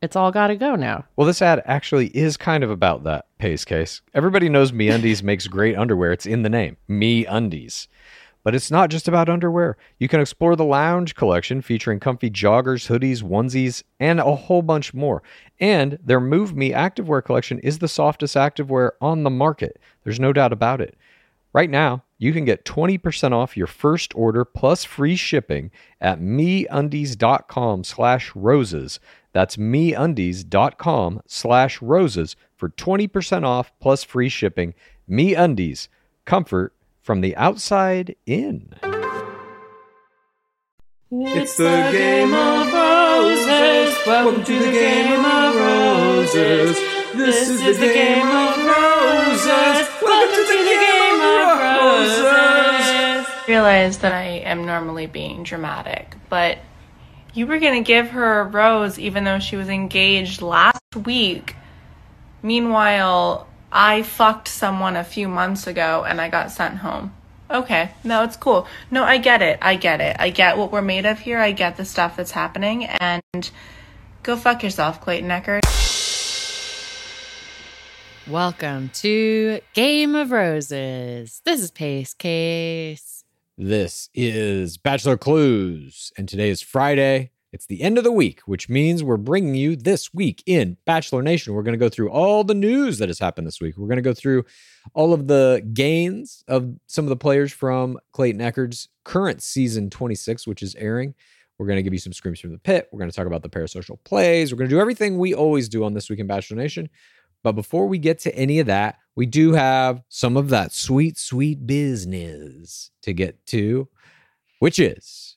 It's all got to go now. Well, this ad actually is kind of about that pace case. Everybody knows Me Undies makes great underwear. It's in the name, Me Undies. But it's not just about underwear. You can explore the lounge collection featuring comfy joggers, hoodies, onesies, and a whole bunch more. And their Move Me activewear collection is the softest activewear on the market. There's no doubt about it. Right now, you can get 20% off your first order plus free shipping at meundies.com slash roses. That's meundies.com slash roses for 20% off plus free shipping. MeUndies, comfort from the outside in. It's the game of roses. Welcome to the game of roses. This is the game of roses. Welcome to the game of roses. realize that I am normally being dramatic, but you were gonna give her a rose even though she was engaged last week. Meanwhile, I fucked someone a few months ago and I got sent home. Okay, no, it's cool. No, I get it. I get it. I get what we're made of here. I get the stuff that's happening. And go fuck yourself, Clayton Echard. Welcome to Game of Roses. This is Pace Case. This is Bachelor Clues, and today is Friday, It's the end of the week, which means we're bringing you this week in Bachelor Nation. We're going to go through all the news that has happened this week. We're going to go through all of the gains of some of the players from Clayton Echard's current season 26, which is airing. We're going to give you some screams from the pit. We're going to talk about the parasocial plays. We're going to do everything we always do on This Week in Bachelor Nation. But before we get to any of that, we do have some of that sweet, sweet business to get to, which is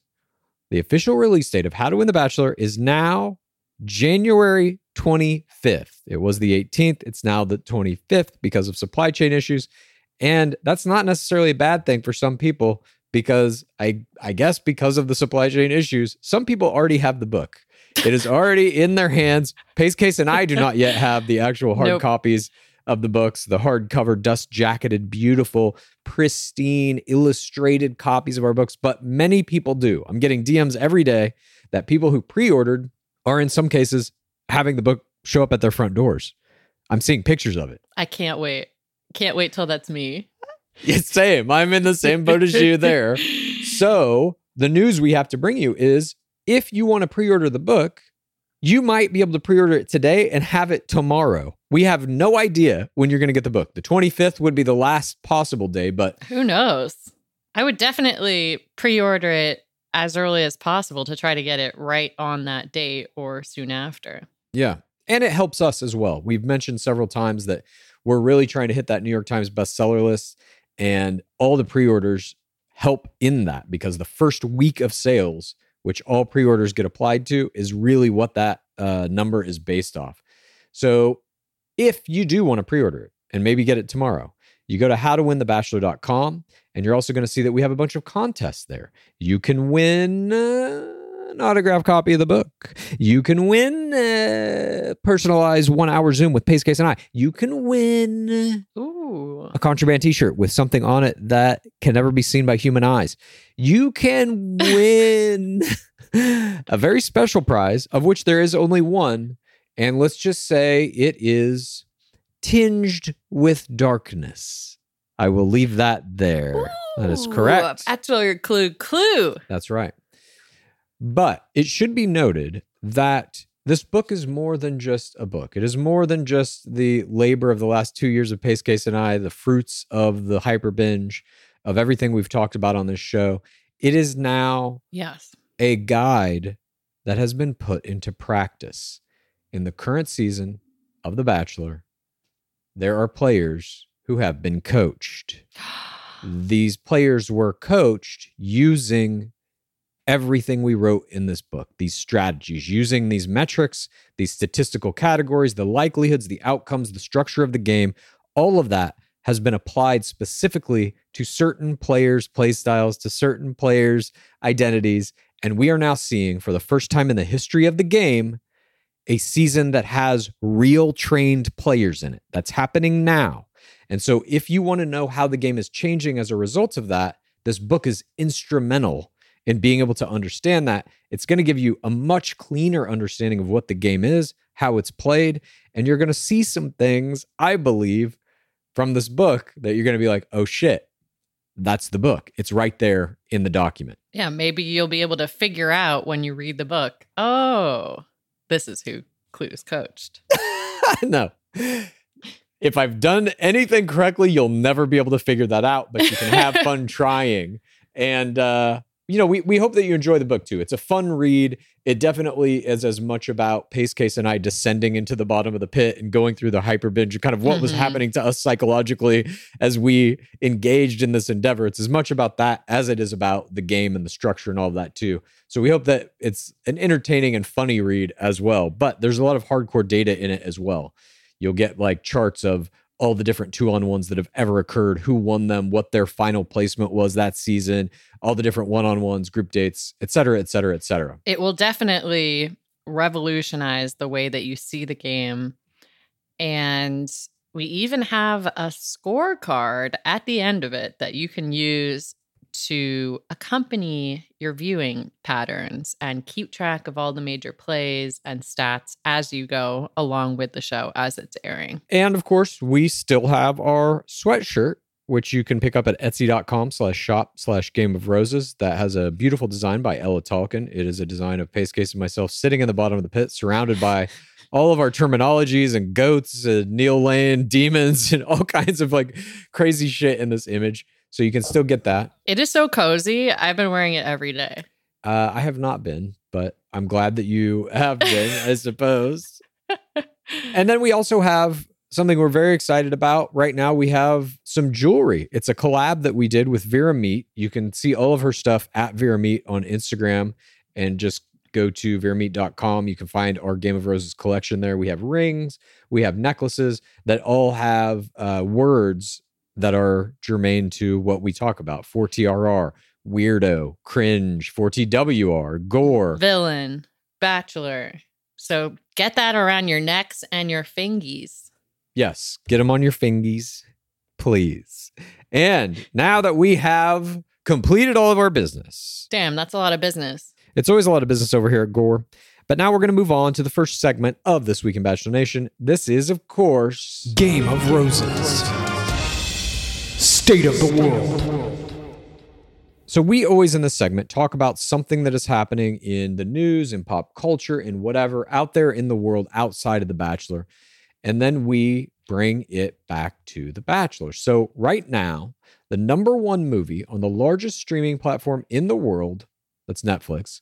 the official release date of How to Win the Bachelor is now January 25th. It was the 18th. It's now the 25th because of supply chain issues. And that's not necessarily a bad thing for some people because I I guess because of the supply chain issues, some people already have the book. It is already in their hands. Pace Case and I do not yet have the actual hard Nope. copies of the books, the hardcover, dust jacketed, beautiful, pristine, illustrated copies of our books, but many people do. I'm getting DMs every day that people who pre ordered are in some cases having the book show up at their front doors. I'm seeing pictures of it. I can't wait. Can't wait till that's me. Yeah, same. I'm in the same boat as you there. So, the news we have to bring you is if you want to pre order the book, you might be able to pre order it today and have it tomorrow. We have no idea when you're going to get the book. The 25th would be the last possible day, but Who knows? I would definitely pre order it as early as possible to try to get it right on that date or soon after. Yeah. And it helps us as well. We've mentioned several times that we're really trying to hit that New York Times bestseller list, and all the pre orders help in that because the first week of sales, which all pre orders get applied to, is really what that uh, number is based off. So if you do want to pre order it and maybe get it tomorrow, you go to howtowinthebachelor.com and you're also going to see that we have a bunch of contests there. You can win uh, an autographed copy of the book. You can win a personalized one hour Zoom with Pace Case and I. You can win Ooh. a contraband t shirt with something on it that can never be seen by human eyes. You can win a very special prize, of which there is only one. And let's just say it is tinged with darkness. I will leave that there. That is Ooh, correct. Bachelor clue clue. That's right. But it should be noted that this book is more than just a book. It is more than just the labor of the last two years of Pace Case and I, the fruits of the hyper binge, of everything we've talked about on this show. It is now Yes. a guide that has been put into practice. In the current season of The Bachelor, there are players who have been coached. These players were coached using everything we wrote in this book, these strategies, using these metrics, these statistical categories, the likelihoods, the outcomes, the structure of the game, all of that has been applied specifically to certain players' play styles, to certain players' identities. And we are now seeing, for the first time in the history of the game, a season that has real trained players in it. That's happening now. And so, if you want to know how the game is changing as a result of that, this book is instrumental in being able to understand that. It's going to give you a much cleaner understanding of what the game is, how it's played, and you're going to see some things, I believe, from this book that you're going to be like, oh shit, that's the book. It's right there in the document. Yeah, maybe you'll be able to figure out when you read the book. Oh, this is who Clues coached. no. If I've done anything correctly, you'll never be able to figure that out, but you can have fun trying. And uh, you know, we we hope that you enjoy the book too. It's a fun read. It definitely is as much about Pace Case and I descending into the bottom of the pit and going through the hyper binge, and kind of what was Mhm. happening to us psychologically as we engaged in this endeavor. It's as much about that as it is about the game and the structure and all of that too. So we hope that it's an entertaining and funny read as well. But there's a lot of hardcore data in it as well. You'll get like charts of all the different two on ones that have ever occurred, who won them, what their final placement was that season, all the different one on ones, group dates, et cetera, et cetera, et cetera. It will definitely revolutionize the way that you see the game. And we even have a scorecard at the end of it that you can use to accompany your viewing patterns and keep track of all the major plays and stats as you go along with the show as it's airing. And of course, we still have our sweatshirt which you can pick up at etsy.com slash shop slash game of roses. That has a beautiful design by Ella Talkin. It is a design of Pace Case and myself sitting in the bottom of the pit, surrounded by all of our terminologies and goats and Neil Lane demons and all kinds of like crazy shit in this image. So you can still get that. It is so cozy. I've been wearing it every day. Uh, I have not been, but I'm glad that you have been, I suppose. And then we also have something we're very excited about right now. We have some jewelry. It's a collab that we did with Vera Meat. You can see all of her stuff at Vera Meat on Instagram and just go to verameat.com. You can find our Game of Roses collection there. We have rings, we have necklaces that all have uh, words that are germane to what we talk about 4TRR, weirdo, cringe, 4TWR, gore. Villain, bachelor. So get that around your necks and your fingies. Yes, get them on your fingies, please. And now that we have completed all of our business, Damn, that's a lot of business. it's always a lot of business over here at Gore. But now we're going to move on to the first segment of This Week in Bachelor Nation. This is, of course, Game of Roses. State of the world. So we always in this segment talk about something that is happening in the news, in pop culture, in whatever out there in the world outside of The Bachelor. And then we bring it back to The Bachelor. So right now, the number one movie on the largest streaming platform in the world, that's Netflix,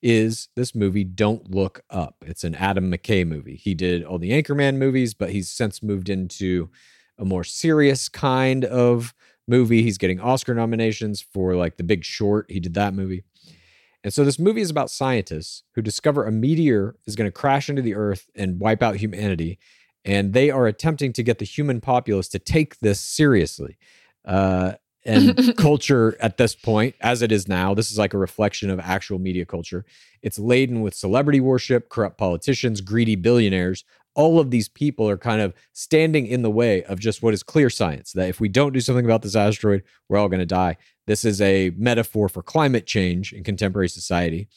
is this movie Don't Look Up. It's an Adam McKay movie. He did all the Anchorman movies, but he's since moved into a more serious kind of movie. He's getting Oscar nominations for like The Big Short. He did that movie. And so this movie is about scientists who discover a meteor is going to crash into the earth and wipe out humanity. And they are attempting to get the human populace to take this seriously. Uh, and culture at this point, as it is now, this is like a reflection of actual media culture. It's laden with celebrity worship, corrupt politicians, greedy billionaires. All of these people are kind of standing in the way of just what is clear science that if we don't do something about this asteroid, we're all going to die. This is a metaphor for climate change in contemporary society.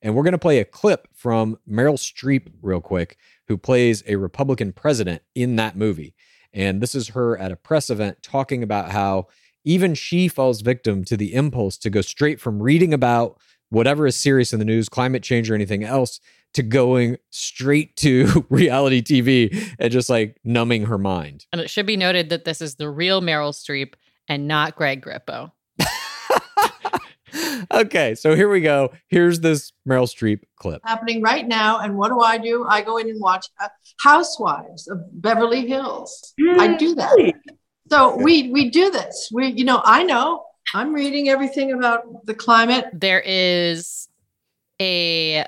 And we're going to play a clip from Meryl Streep, real quick, who plays a Republican president in that movie. And this is her at a press event talking about how even she falls victim to the impulse to go straight from reading about whatever is serious in the news, climate change or anything else, to going straight to reality TV and just like numbing her mind. And it should be noted that this is the real Meryl Streep and not Greg Grippo. okay, so here we go. Here's this Meryl Streep clip. happening right now. And what do I do? I go in and watch uh, Housewives of Beverly Hills. I do that. So we we do this. We you know I know I'm reading everything about the climate. There is a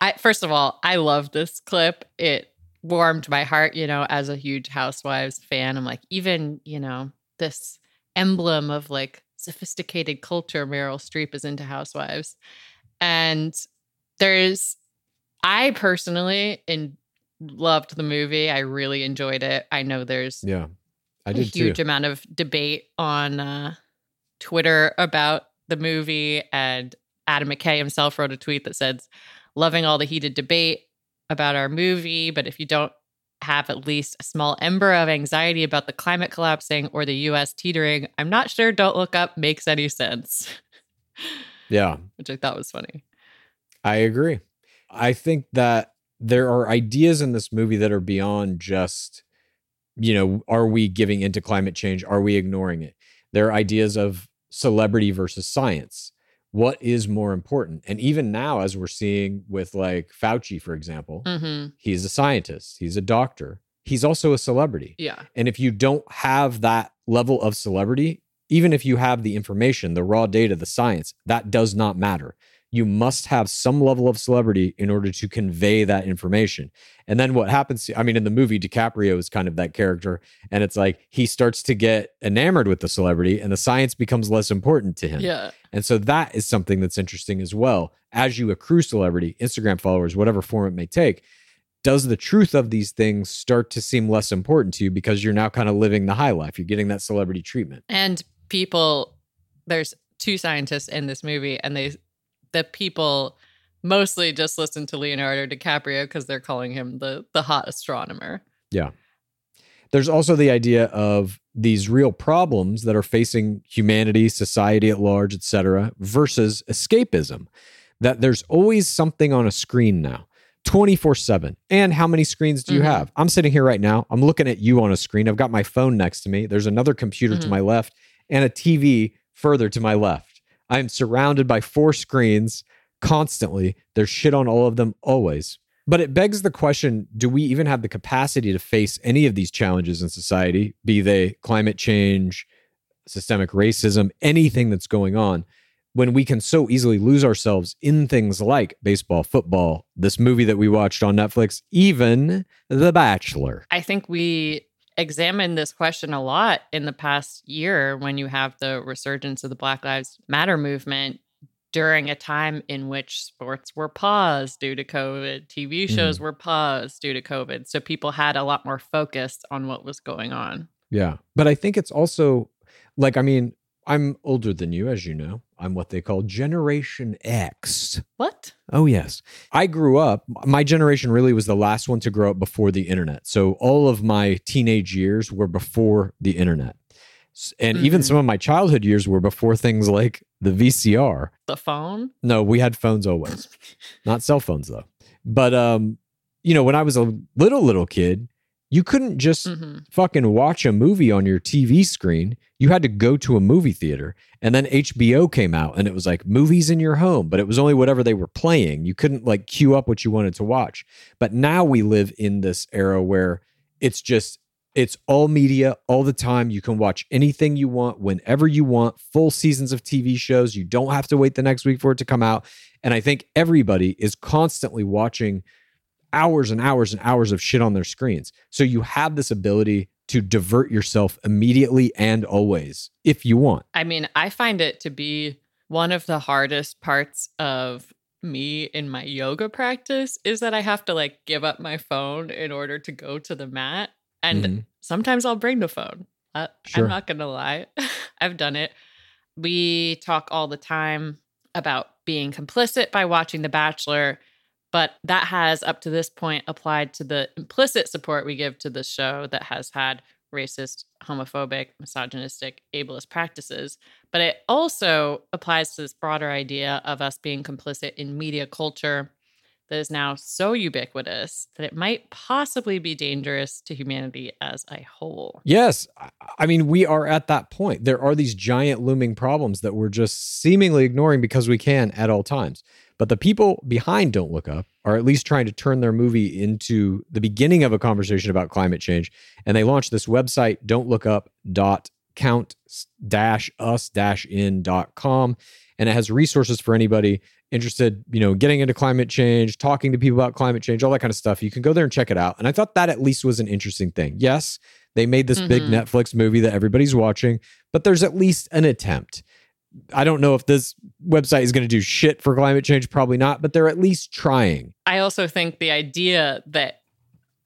I first of all, I love this clip. It warmed my heart, you know, as a huge Housewives fan. I'm like, even, you know, this emblem of like sophisticated culture, Meryl Streep is into Housewives. And there's I personally in loved the movie. I really enjoyed it. I know there's Yeah, I a did huge too. amount of debate on uh, Twitter about the movie, and Adam McKay himself wrote a tweet that says, "Loving all the heated debate about our movie, but if you don't have at least a small ember of anxiety about the climate collapsing or the U.S. teetering, I'm not sure. Don't look up makes any sense." Yeah, Which I thought was funny. I agree. I think that there are ideas in this movie that are beyond just, you know, are we giving into climate change? Are we ignoring it? There are ideas of celebrity versus science. What is more important? And even now, as we're seeing with like Fauci, for example, hmm he's a scientist, he's a doctor, he's also a celebrity. Yeah. And if you don't have that level of celebrity, even if you have the information, the raw data, the science, that does not matter. You must have some level of celebrity in order to convey that information. And then what happens? I mean, in the movie, DiCaprio is kind of that character. And it's like he starts to get enamored with the celebrity and the science becomes less important to him. Yeah. And so that is something that's interesting as well. As you accrue celebrity, Instagram followers, whatever form it may take, does the truth of these things start to seem less important to you because you're now kind of living the high life? You're getting that celebrity treatment. And people, there's two scientists in this movie, and they, the people mostly just listen to Leonardo DiCaprio because they're calling him the the hot astronomer. Yeah. there's also the idea of these real problems that are facing humanity, society at large, etc., versus escapism. That there's always something on a screen now. 24 7. And how many screens do you Mhm. have? I'm sitting here right now. I'm looking at you on a screen. I've got my phone next to me. There's another computer to Mhm. my left and a TV further to my left. I'm surrounded by four screens constantly. There's shit on all of them always. But it begs the question do we even have the capacity to face any of these challenges in society, be they climate change, systemic racism, anything that's going on, when we can so easily lose ourselves in things like baseball, football, this movie that we watched on Netflix, even The Bachelor? I think we examined this question a lot in the past year when you have the resurgence of the Black Lives Matter movement during a time in which sports were paused due to COVID, TV shows mm. were paused due to COVID. So people had a lot more focus on what was going on. Yeah. But I think it's also like, I mean, I'm older than you, as you know. I'm what they call Generation X. What? Oh, yes. I grew up, my generation really was the last one to grow up before the internet. So all of my teenage years were before the internet. And even Mhm. some of my childhood years were before things like the VCR. The phone? No, we had phones always. Not cell phones though. But um, you know, when I was a little little kid, you couldn't just hmm fucking watch a movie on your TV screen. You had to go to a movie theater. And then HBO came out and it was like movies in your home, but it was only whatever they were playing. You couldn't like queue up what you wanted to watch. But now we live in this era where it's just it's all media all the time. You can watch anything you want whenever you want, full seasons of TV shows. You don't have to wait the next week for it to come out. And I think everybody is constantly watching hours and hours and hours of shit on their screens. So you have this ability to divert yourself immediately and always if you want. I mean, I find it to be one of the hardest parts of me in my yoga practice is that I have to like give up my phone in order to go to the mat. And Mhm. sometimes I'll bring the phone. Uh, Sure. I'm not going to lie. I've done it. We talk all the time about being complicit by watching The Bachelor, but that has up to this point applied to the implicit support we give to the show that has had racist, homophobic, misogynistic, ableist practices. But it also applies to this broader idea of us being complicit in media culture that is now so ubiquitous that it might possibly be dangerous to humanity as a whole. Yes. I- mean, we are at that point. There are these giant looming problems that we're just seemingly ignoring because we can at all times. But the people behind Don't Look Up are at least trying to turn their movie into the beginning of a conversation about climate change. And they launched this website, don't look up dot count dash us dash in dot com. And it has resources for anybody interested, you know, getting into climate change, talking to people about climate change, all that kind of stuff. You can go there and check it out. And I thought that at least was an interesting thing. Yes, they made this big Mhm. Netflix movie that everybody's watching, but there's at least an attempt. I don't know if this website is going to do shit for climate change, probably not, but they're at least trying. I also think the idea that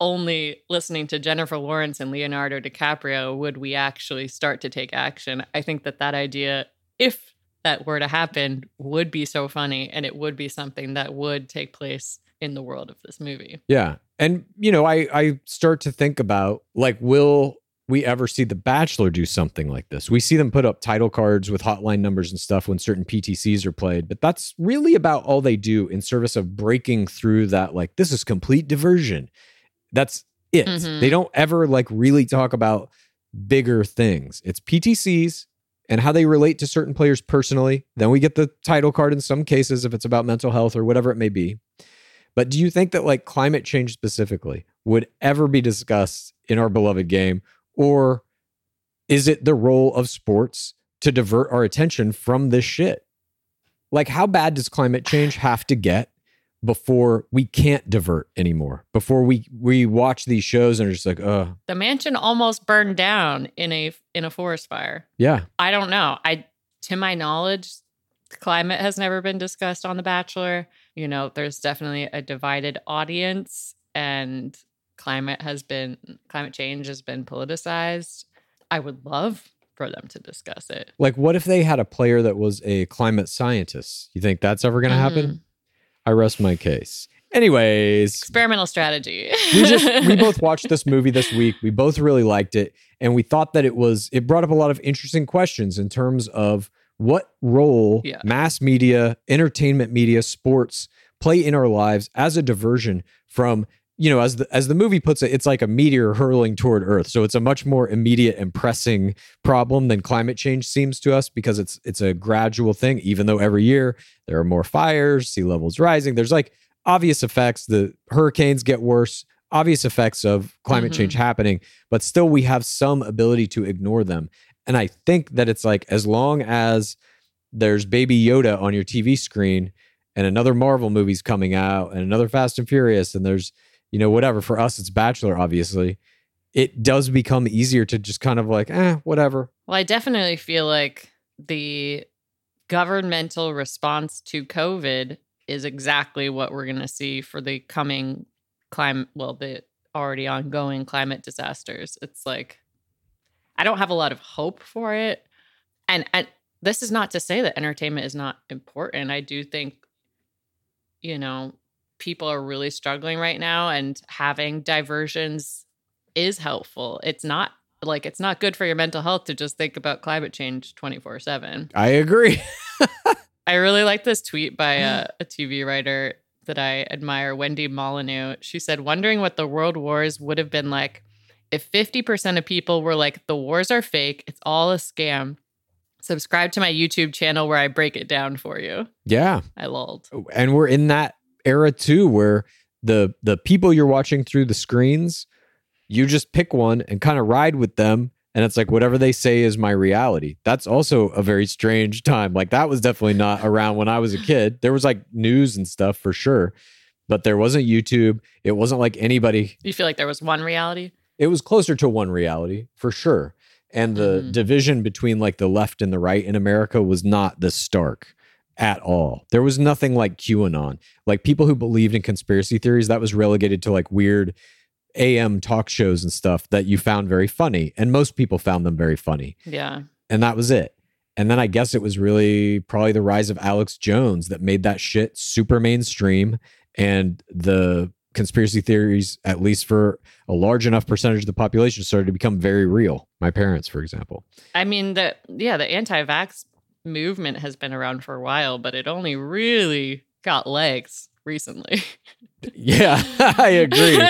only listening to Jennifer Lawrence and Leonardo DiCaprio would we actually start to take action. I think that that idea, if that were to happen, would be so funny and it would be something that would take place in the world of this movie. Yeah. And, you know, I, I start to think about like, will we ever see The Bachelor do something like this? We see them put up title cards with hotline numbers and stuff when certain PTCs are played, but that's really about all they do in service of breaking through that, like, this is complete diversion. That's it. Mhm. They don't ever like really talk about bigger things. It's PTCs and how they relate to certain players personally. Then we get the title card in some cases if it's about mental health or whatever it may be. But do you think that like climate change specifically would ever be discussed in our beloved game? Or is it the role of sports to divert our attention from this shit? Like, how bad does climate change have to get before we can't divert anymore? Before we we watch these shows and are just like, uh, The mansion almost burned down in a in a forest fire. yeah, I don't know. I to my knowledge, climate has never been discussed on The Bachelor. You know, there's definitely a divided audience and climate has been climate change has been politicized. I would love for them to discuss it. like what if they had a player that was a climate scientist? You think that's ever going to happen? I rest my case. Anyways, Experimental strategy. we just we both watched this movie this week. We both really liked it, and we thought that it was it brought up a lot of interesting questions in terms of what role Yeah. mass media, entertainment media, sports play in our lives as a diversion from you know as the as the movie puts it it's like a meteor hurling toward earth. So it's a much more immediate and pressing problem than climate change seems to us because it's it's a gradual thing. Even though every year there are more fires sea levels rising there's like obvious effects. The hurricanes get worse obvious effects of climate Mhm. change happening but still we have some ability to ignore them. And i think that it's like as long as there's baby yoda on your tv screen and another marvel movie's coming out and another fast and furious and there's you know whatever for us it's bachelor obviously it does become easier to just kind of like eh whatever Well, I definitely feel like the governmental response to COVID is exactly what we're going to see for the coming climate, well, the already ongoing climate disasters. It's like, I don't have a lot of hope for it. And, and this is not to say that entertainment is not important. I do think, you know, people are really struggling right now and having diversions is helpful. It's not like it's not good for your mental health to just think about climate change 24/7. i agree I really like this tweet by a, a TV writer that I admire, Wendy Molyneux. She said, "Wondering what the world wars would have been like if 50% of people were like the wars are fake, it's all a scam. Subscribe to my YouTube channel where I break it down for you." yeah I lulled. Oh, and we're in that era too where the the people you're watching through the screens you just pick one and kind of ride with them and it's like whatever they say is my reality. That's also a very strange time. Like that was definitely not around when i was a kid. There was like news and stuff for sure but there wasn't youtube. It wasn't like anybody You feel like there was one reality? it was closer to one reality for sure. And the Mhm. division between like the left and the right in america was not this stark at all there was nothing like qanon like people who believed in conspiracy theories that was relegated to like weird am talk shows and stuff that you found very funny and most people found them very funny Yeah. and that was it. And then I guess it was really probably the rise of Alex Jones that made that shit super mainstream and the conspiracy theories at least for a large enough percentage of the population started to become very real. My parents, for example. I mean, the yeah, the anti-vax movement has been around for a while, but it only really got legs recently. Yeah, I agree.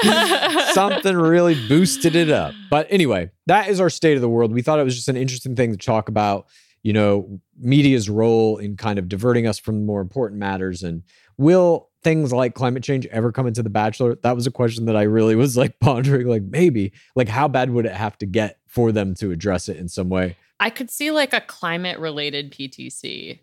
Something really boosted it up. But anyway, that is our state of the world. We thought it was just an interesting thing to talk about, you know, media's role in kind of diverting us from more important matters. And will things like climate change ever come into The Bachelor? That was a question that I really was like pondering, like maybe, like how bad would it have to get for them to address it in some way? I could see like a climate related PTC.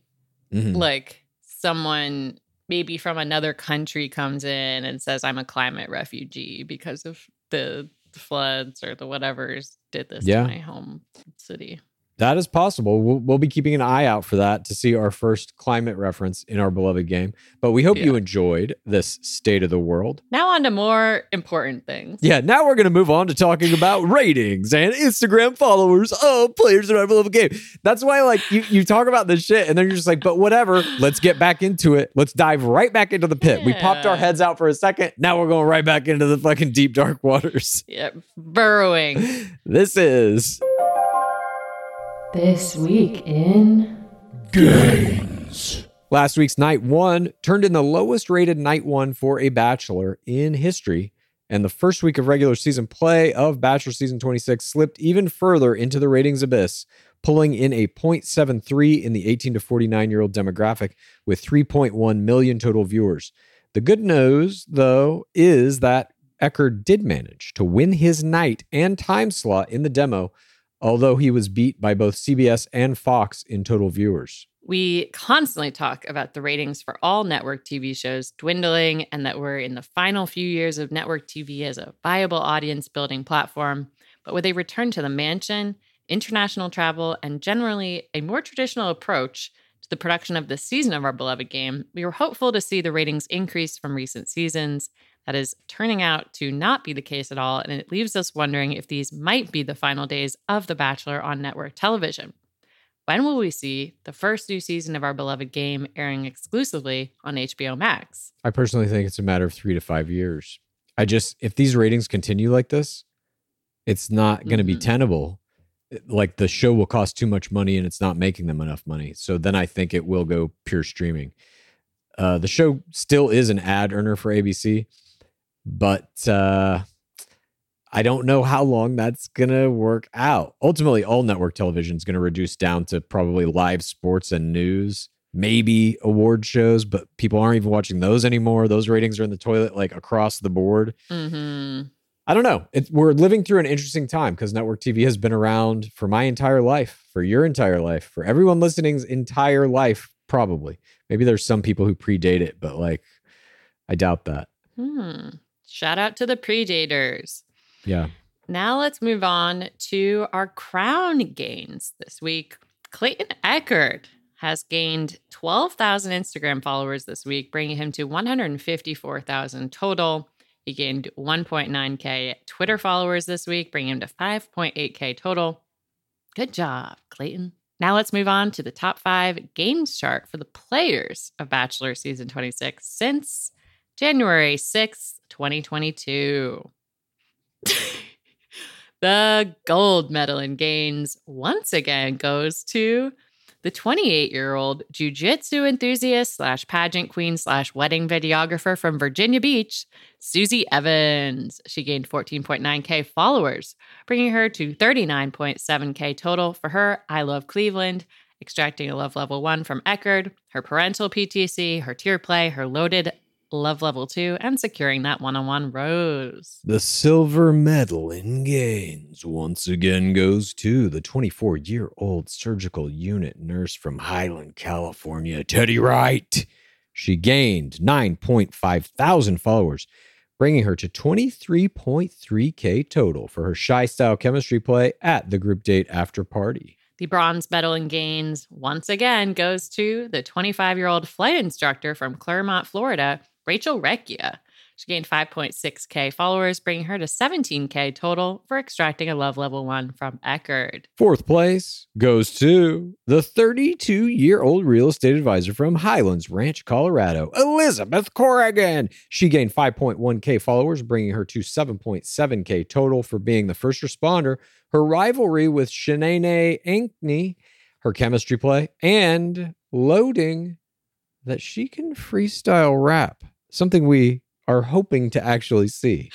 Mhm. Like someone maybe from another country comes in and says I'm a climate refugee because of the floods or the whatever's did this Yeah. to my home city. That is possible. We'll, we'll be keeping an eye out for that to see our first climate reference in our beloved game. But we hope you enjoyed this state of the world. Now on to more important things. Yeah, now we're going to move on to talking about ratings and Instagram followers of players in our beloved game. That's why, like, you, you talk about this shit and then you're just like, but whatever, let's get back into it. Let's dive right back into the pit. We popped our heads out for a second. Now we're going right back into the fucking deep, dark waters. Yeah, burrowing. This is this week in Games. last week's night one, turned in the lowest rated night one for a Bachelor in history. And the first week of regular season play of Bachelor season 26 slipped even further into the ratings abyss, pulling in a 0.73 in the 18 to 49 year old demographic with 3.1 million total viewers. The good news, though, is that Echard did manage to win his night and time slot in the demo, although he was beat by both CBS and Fox in total viewers. We constantly talk about the ratings for all network TV shows dwindling and that we're in the final few years of network TV as a viable audience building platform. But with a return to the mansion, international travel, and generally a more traditional approach to the production of this season of our beloved game, we were hopeful to see the ratings increase from recent seasons. That is turning out to not be the case at all, and it leaves us wondering if these might be the final days of The Bachelor on network television. when will we see the first new season of our beloved game airing exclusively on HBO Max? I personally think it's a matter of three to five years. I just, if these ratings continue like this, it's not going to be Mhm. tenable. Like the show will cost too much money and it's not making them enough money. So then I think it will go pure streaming. Uh, the show still is an ad earner for ABC, but uh, I don't know how long that's going to work out. Ultimately, all network television is going to reduce down to probably live sports and news, maybe award shows, but people aren't even watching those anymore. Those ratings are in the toilet like across the board. Mm-hmm. I don't know. It, we're living through an interesting time because network TV has been around for my entire life, for your entire life, for everyone listening's entire life, probably. Maybe there's some people who predate it, but like, I doubt that. Hmm. Shout out to the predators. Yeah. Now let's move on to our crown gains this week. Clayton Echard has gained 12,000 Instagram followers this week, bringing him to 154,000 total. He gained 1.9K Twitter followers this week, bringing him to 5.8K total. Good job, Clayton. Now let's move on to the top five gains chart for the players of Bachelor Season 26 since January 6th, 2022. the gold medal in gains once again goes to the 28 year old jujitsu enthusiast slash pageant queen slash wedding videographer from Virginia Beach, Susie Evans. She gained 14.9K followers, bringing her to 39.7K total for her I Love Cleveland, extracting a love level one from Echard, her parental PTC, her tier play, her loaded love level two, and securing that one on one rose. The silver medal in gains once again goes to the 24 year old surgical unit nurse from Highland, California, Teddy Wright. She gained 9.5 thousand followers, bringing her to 23.3K total for her shy style chemistry play at the group date after party. The bronze medal in gains once again goes to the 25 year old flight instructor from Clermont, Florida, Rachel Recchia. She gained 5.6K followers, bringing her to 17K total for extracting a love level one from Echard. Fourth place goes to the 32 year old real estate advisor from Highlands Ranch, Colorado, Elizabeth Corrigan. She gained 5.1K followers, bringing her to 7.7K total for being the first responder. Her rivalry with Shanae Ankney, her chemistry play, and loading that she can freestyle rap, something we are hoping to actually see.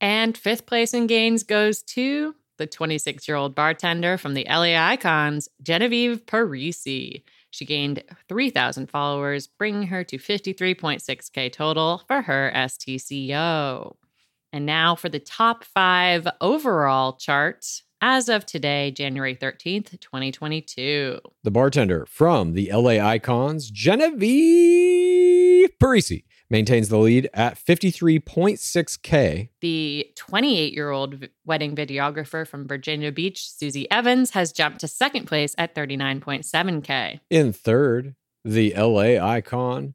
And fifth place in gains goes to the 26 year old bartender from the LA Icons, Genevieve Parisi. She gained 3,000 followers, bringing her to 53.6K total for her STCO. And now for the top five overall charts as of today, January 13th, 2022. the bartender from the LA Icons, Genevieve Parisi, maintains the lead at 53.6K. The 28 year old wedding videographer from Virginia Beach, Susie Evans, has jumped to second place at 39.7K. In third, the LA Icon,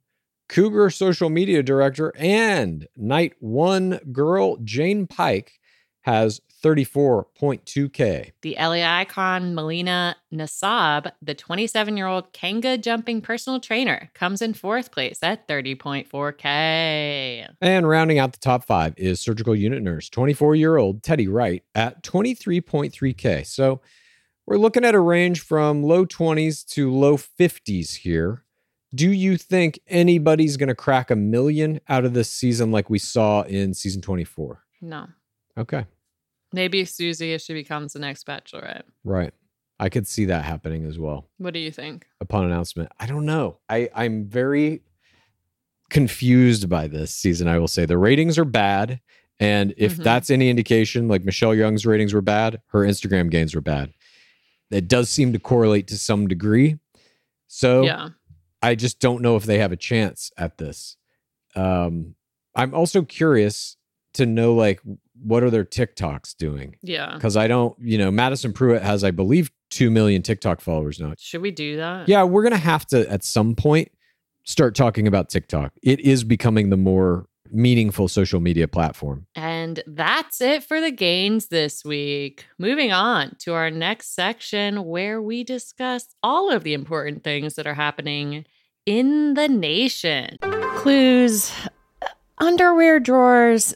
Cougar social media director, and night one girl, Jane Pike, has 34.2K. The LA icon Melina Nasab, the 27 year old Kangoo jumping personal trainer, comes in fourth place at 30.4K. And rounding out the top five is surgical unit nurse, 24 year old Teddy Wright at 23.3K. So we're looking at a range from low 20s to low 50s here. Do you think anybody's going to crack a million out of this season like we saw in season 24? No. Okay. Maybe Susie if she becomes the next bachelorette. Right. I could see that happening as well What do you think? upon announcement. I don't know. I, I'm very confused by this season, I will say. The ratings are bad. And if Mhm. that's any indication, like Michelle Young's ratings were bad, her Instagram gains were bad. It does seem to correlate to some degree. So Yeah. I just don't know if they have a chance at this. Um, I'm also curious to know like what are their TikToks doing? Yeah. Because I don't, you know, Madison Prewett has, I believe, two million TikTok followers now. Should we do that? Yeah, we're gonna have to at some point start talking about TikTok. It is becoming the more meaningful social media platform. And that's it for the gains this week. Moving on to our next section where we discuss all of the important things that are happening in the nation. Clues uh, underwear drawers,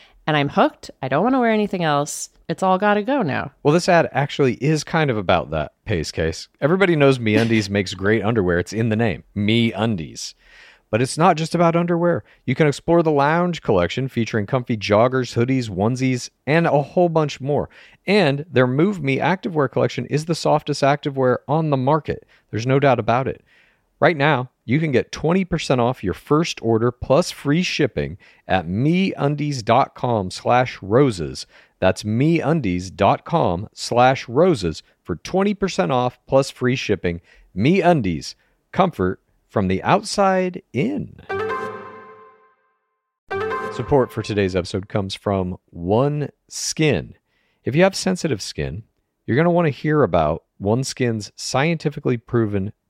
And I'm hooked. I don't want to wear anything else. It's all got to go now. Well, this ad actually is kind of about that pace case. Everybody knows MeUndies makes great underwear. It's in the name, MeUndies. But it's not just about underwear. You can explore the lounge collection featuring comfy joggers, hoodies, onesies, and a whole bunch more. And their Move Me activewear collection is the softest activewear on the market. There's no doubt about it. Right now, you can get 20% off your first order plus free shipping at meundies.com slash roses. That's meundies.com slash roses for 20% off plus free shipping. MeUndies, comfort from the outside in. Support for today's episode comes from One Skin. If you have sensitive skin, you're going to want to hear about OneSkin's scientifically proven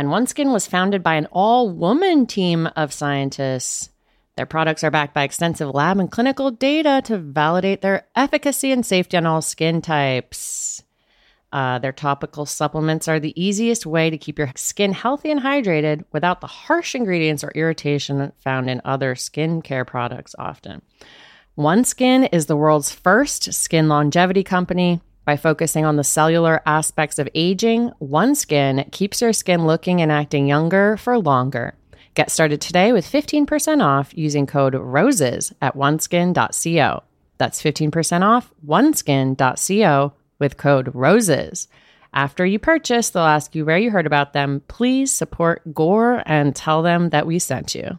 And OneSkin was founded by an all woman team of scientists. Their products are backed by extensive lab and clinical data to validate their efficacy and safety on all skin types. Uh, their topical supplements are the easiest way to keep your skin healthy and hydrated without the harsh ingredients or irritation found in other skincare products often. OneSkin is the world's first skin longevity company. By focusing on the cellular aspects of aging, OneSkin keeps your skin looking and acting younger for longer. Get started today with 15% off using code ROSES at oneskin.co. That's 15% off oneskin.co with code ROSES. After you purchase, they'll ask you where you heard about them. Please support Gore and tell them that we sent you.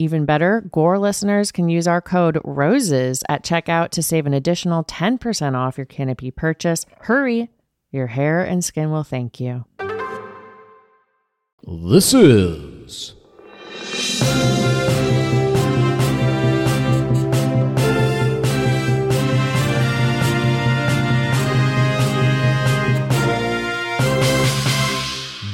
Even better, Gore listeners can use our code ROSES at checkout to save an additional 10% off your Canopy purchase. Hurry! Your hair and skin will thank you. This is.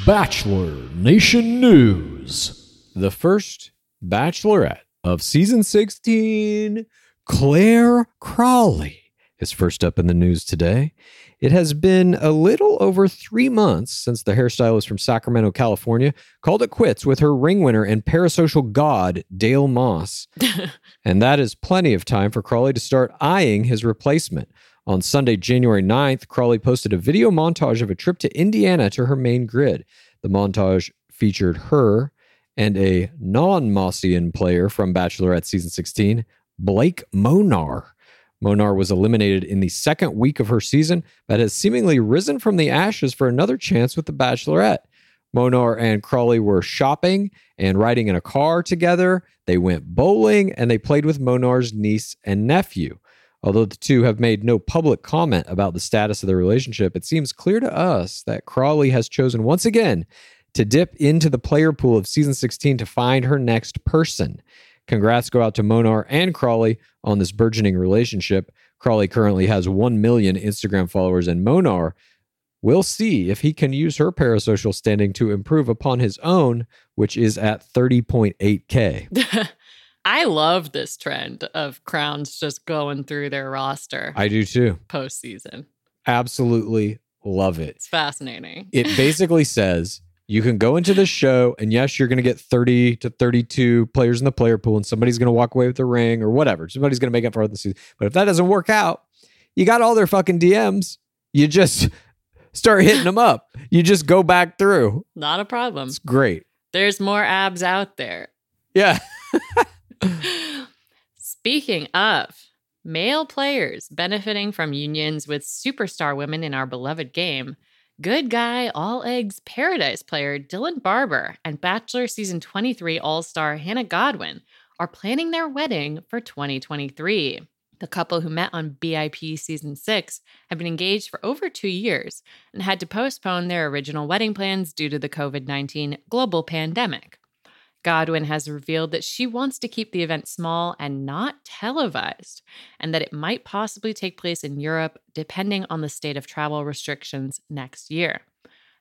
Bachelor Nation News. The first bachelorette of season 16, Clare Crawley, is first up in the news today. It has been a little over three months since the hairstylist from Sacramento, California, called it quits with her ring winner and parasocial god, Dale Moss. and that is plenty of time for Crawley to start eyeing his replacement. On Sunday, January 9th, Crawley posted a video montage of a trip to Indiana to her main grid. The montage featured her and a non Mossian player from Bachelorette season 16, Blake Monar. Monar was eliminated in the second week of her season, but has seemingly risen from the ashes for another chance with the Bachelorette. Monar and Crawley were shopping and riding in a car together. They went bowling and they played with Monar's niece and nephew. Although the two have made no public comment about the status of their relationship, it seems clear to us that Crawley has chosen once again to dip into the player pool of season 16 to find her next person. Congrats go out to Monar and Crawley on this burgeoning relationship. Crawley currently has 1 million Instagram followers, and Monar will see if he can use her parasocial standing to improve upon his own, which is at 30.8K. I love this trend of crowns just going through their roster I do too. postseason. Absolutely love it. It's fascinating. It basically says you can go into this show, and yes, you're going to get 30 to 32 players in the player pool, and somebody's going to walk away with the ring or whatever. Somebody's going to make up for the season. But if that doesn't work out, you got all their fucking DMs. You just start hitting them up. You just go back through. Not a problem. It's great. There's more abs out there. Yeah. Speaking of male players benefiting from unions with superstar women in our beloved game, good guy All Eggs Paradise player Dylan Barbour and Bachelor Season 23 All Star Hannah Godwin are planning their wedding for 2023. The couple who met on BIP Season 6 have been engaged for over two years and had to postpone their original wedding plans due to the COVID 19 global pandemic. Godwin has revealed that she wants to keep the event small and not televised, and that it might possibly take place in Europe depending on the state of travel restrictions next year.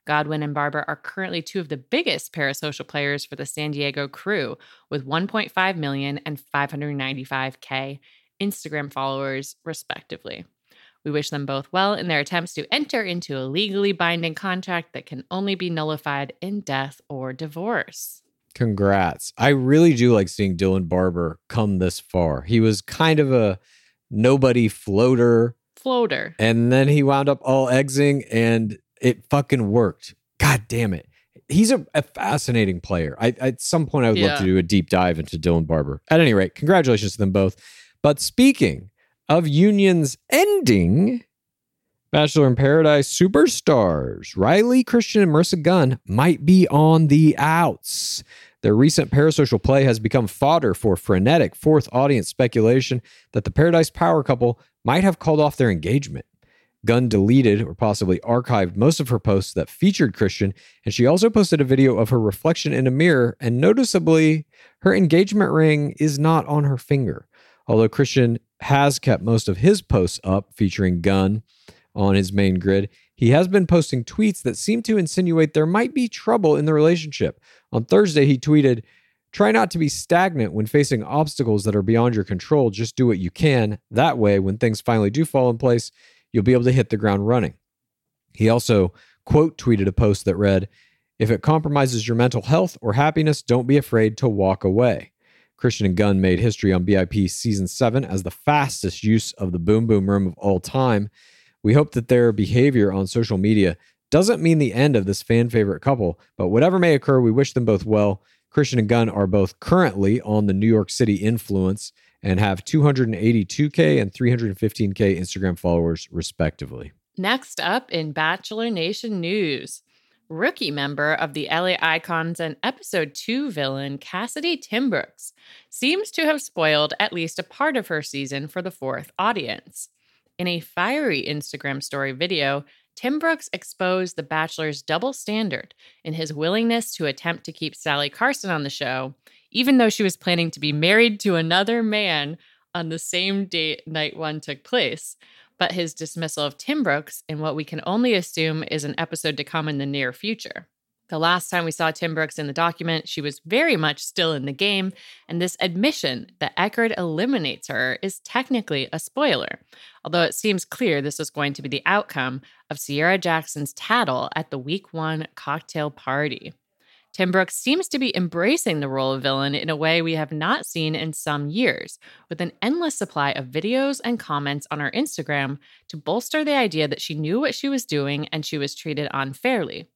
Godwin and Barbour are currently two of the biggest parasocial players for the San Diego crew, with 1.5 million and 595K Instagram followers, respectively. We wish them both well in their attempts to enter into a legally binding contract that can only be nullified in death or divorce. Congrats. I really do like seeing Dylan Barbour come this far. He was kind of a nobody floater, Floater. and then he wound up all eggsing, and it fucking worked. God damn it. He's a, a fascinating player. I, at some point, I would love to do a deep dive into Dylan Barbour. At any rate, congratulations to them both. But speaking of unions ending, Bachelor in Paradise superstars Riley, Christian, and Maurissa Gunn might be on the outs. Their recent parasocial play has become fodder for frenetic fourth audience speculation that the Paradise Power couple might have called off their engagement. Gunn deleted or possibly archived most of her posts that featured Christian, and she also posted a video of her reflection in a mirror, and noticeably, her engagement ring is not on her finger. Although Christian has kept most of his posts up featuring Gunn on his main grid, he has been posting tweets that seem to insinuate there might be trouble in the relationship. On Thursday, he tweeted, Try not to be stagnant when facing obstacles that are beyond your control. Just do what you can. That way, when things finally do fall in place, you'll be able to hit the ground running. He also quote tweeted a post that read, If it compromises your mental health or happiness, don't be afraid to walk away. Christian and Gunn made history on BIP season seven as the fastest use of the boom boom room of all time. We hope that their behavior on social media doesn't mean the end of this fan favorite couple, but whatever may occur, we wish them both well. Christian and Gunn are both currently on the New York City influence and have 282K and 315K Instagram followers, respectively. Next up in Bachelor Nation news, rookie member of the LA Icons and episode 2 villain Cassidy Timbrooks seems to have spoiled at least a part of her season for the fourth audience. In a fiery Instagram story video, Timbrooks exposed The Bachelor's double standard in his willingness to attempt to keep Salley Carson on the show, even though she was planning to be married to another man on the same date night one took place. But his dismissal of Timbrooks in what we can only assume is an episode to come in the near future. The last time we saw Timbrooks in the document, she was very much still in the game, and this admission that Echard eliminates her is technically a spoiler, although it seems clear this was going to be the outcome of Sierra Jackson's tattle at the week one cocktail party. Timbrooks seems to be embracing the role of villain in a way we have not seen in some years, with an endless supply of videos and comments on her Instagram to bolster the idea that she knew what she was doing and she was treated unfairly.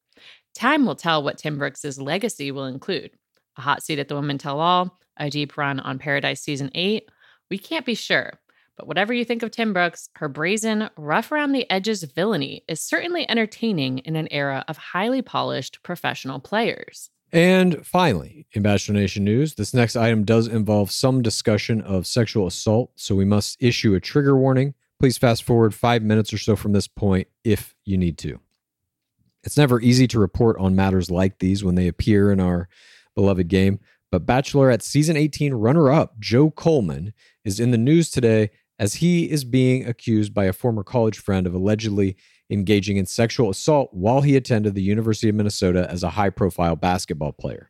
Time will tell what Timbrooks' legacy will include a hot seat at the Women Tell All, a deep run on Paradise Season 8. We can't be sure, but whatever you think of Timbrooks, her brazen, rough around the edges villainy is certainly entertaining in an era of highly polished professional players. And finally, in Bachelor Nation news, this next item does involve some discussion of sexual assault, so we must issue a trigger warning. Please fast forward five minutes or so from this point if you need to. It's never easy to report on matters like these when they appear in our beloved game, but Bachelorette season 18 runner up Joe Coleman is in the news today as he is being accused by a former college friend of allegedly engaging in sexual assault while he attended the University of Minnesota as a high profile basketball player.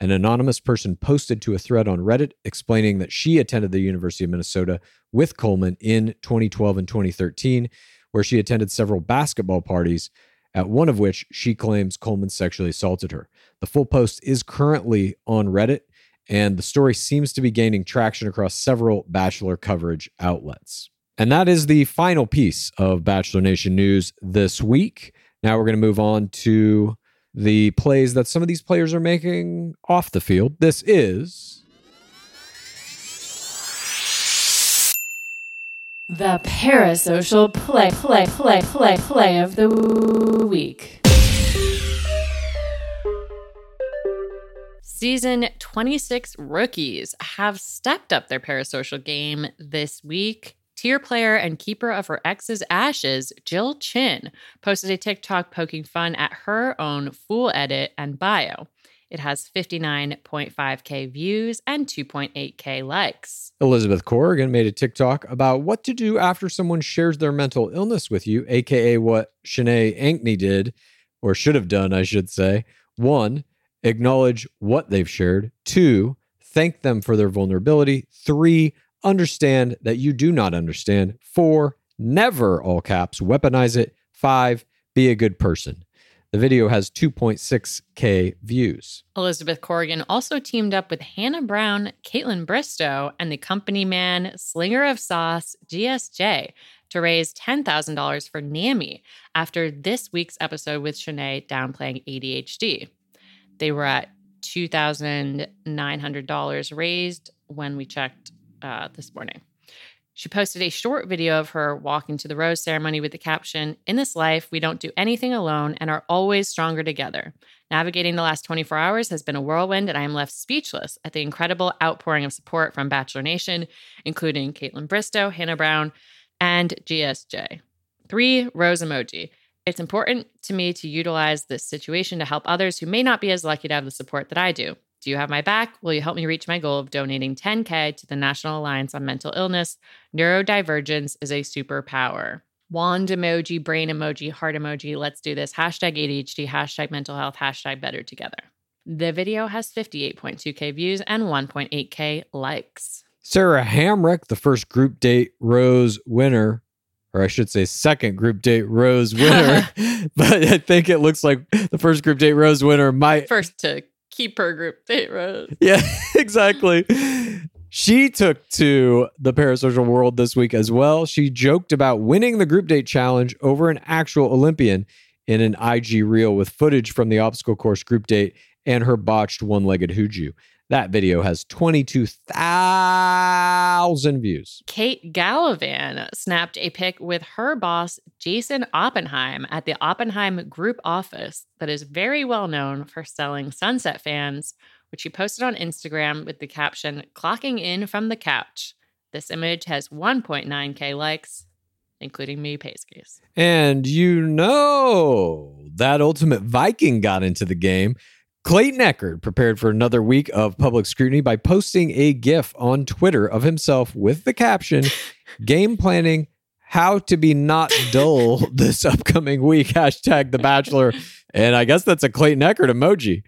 An anonymous person posted to a thread on Reddit explaining that she attended the University of Minnesota with Coleman in 2012 and 2013, where she attended several basketball parties at one of which she claims Coleman sexually assaulted her. The full post is currently on Reddit, and the story seems to be gaining traction across several Bachelor coverage outlets. And that is the final piece of Bachelor Nation news this week. Now we're going to move on to the plays that some of these players are making off the field. This is The parasocial play, play, play, play, play of the week. Season 26 rookies have stepped up their parasocial game this week. Tier player and keeper of her ex's ashes, Jill Chin, posted a TikTok poking fun at her own full edit and bio. It has 59.5K views and 2.8K likes. Elizabeth Corrigan made a TikTok about what to do after someone shares their mental illness with you, aka what Shanae Ankney did, or should have done, I should say. One, acknowledge what they've shared. Two, thank them for their vulnerability. Three, understand that you do not understand. Four, never, all caps, weaponize it. Five, be a good person. The video has 2.6K views. Elizabeth Corrigan also teamed up with Hannah Brown, Kaitlyn Bristowe, and the company man, Slinger of Sauce, GSJ, to raise $10,000 for NAMI after this week's episode with Shanae downplaying ADHD. They were at $2,900 raised when we checked uh, this morning. She posted a short video of her walking to the rose ceremony with the caption In this life, we don't do anything alone and are always stronger together. Navigating the last 24 hours has been a whirlwind, and I am left speechless at the incredible outpouring of support from Bachelor Nation, including Kaitlyn Bristowe, Hannah Brown, and GSJ. Three rose emoji. It's important to me to utilize this situation to help others who may not be as lucky to have the support that I do. Do you have my back? Will you help me reach my goal of donating 10K to the National Alliance on Mental Illness? Neurodivergence is a superpower. Wand emoji, brain emoji, heart emoji. Let's do this. Hashtag ADHD, hashtag mental health, hashtag better together. The video has 58.2K views and 1.8K likes. Sarah Hamrick, the first group date rose winner, or I should say, second group date rose winner. but I think it looks like the first group date rose winner might First to keep group date. Yeah, exactly. She took to the parasocial world this week as well. She joked about winning the group date challenge over an actual Olympian in an IG reel with footage from the obstacle course group date and her botched one legged Huju. That video has 22,000 views. Kate Gallivan snapped a pic with her boss, Jason Oppenheim, at the Oppenheim Group office that is very well known for selling Sunset fans, which she posted on Instagram with the caption, Clocking in from the couch. This image has 1.9K likes, including me, Pacecase. And you know that Ultimate Viking got into the game. Clayton Echard prepared for another week of public scrutiny by posting a GIF on Twitter of himself with the caption Game planning how to be not dull this upcoming week. Hashtag The Bachelor. And I guess that's a Clayton Echard emoji.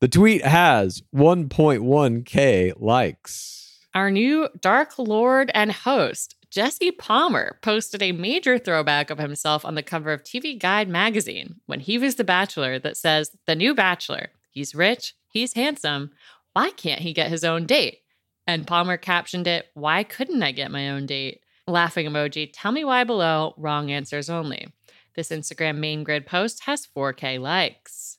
The tweet has 1.1K likes. Our new Dark Lord and host, Jesse Palmer, posted a major throwback of himself on the cover of TV Guide magazine when he was the Bachelor that says, The new Bachelor. He's rich, he's handsome. Why can't he get his own date? And Palmer captioned it, Why couldn't I get my own date? Laughing emoji, tell me why below, wrong answers only. This Instagram main grid post has 4K likes.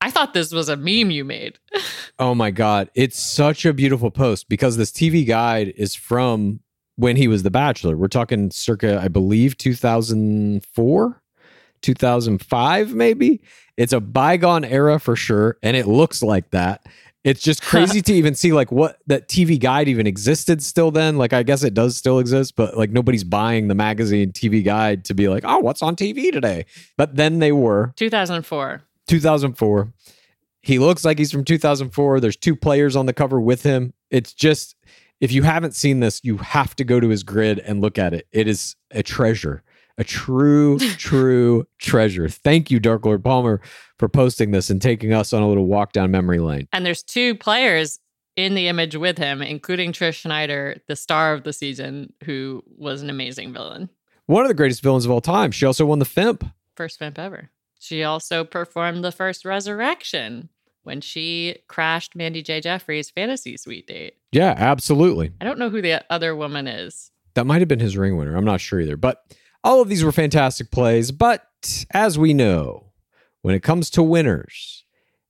I thought this was a meme you made. Oh my God. It's such a beautiful post because this TV guide is from when he was The Bachelor. We're talking circa, I believe, 2004, 2005, maybe. It's a bygone era for sure. And it looks like that. It's just crazy to even see like what that TV guide even existed still then. Like I guess it does still exist, but like nobody's buying the magazine TV guide to be like, oh, what's on TV today? But then they were 2004. 2004. He looks like he's from 2004. There's two players on the cover with him. It's just if you haven't seen this, you have to go to his grid and look at it. It is a treasure. A true, true treasure. Thank you, Dark Lord Palmer, for posting this and taking us on a little walk down memory lane. And there's two players in the image with him, including Trish Schneider, the star of the season, who was an amazing villain. One of the greatest villains of all time. She also won the FIMP. First vamp ever. She also performed the first resurrection when she crashed Mandy J. Jeffries' fantasy suite date. Yeah, absolutely. I don't know who the other woman is. That might have been his ring winner. I'm not sure either. But all of these were fantastic plays. But as we know, when it comes to winners,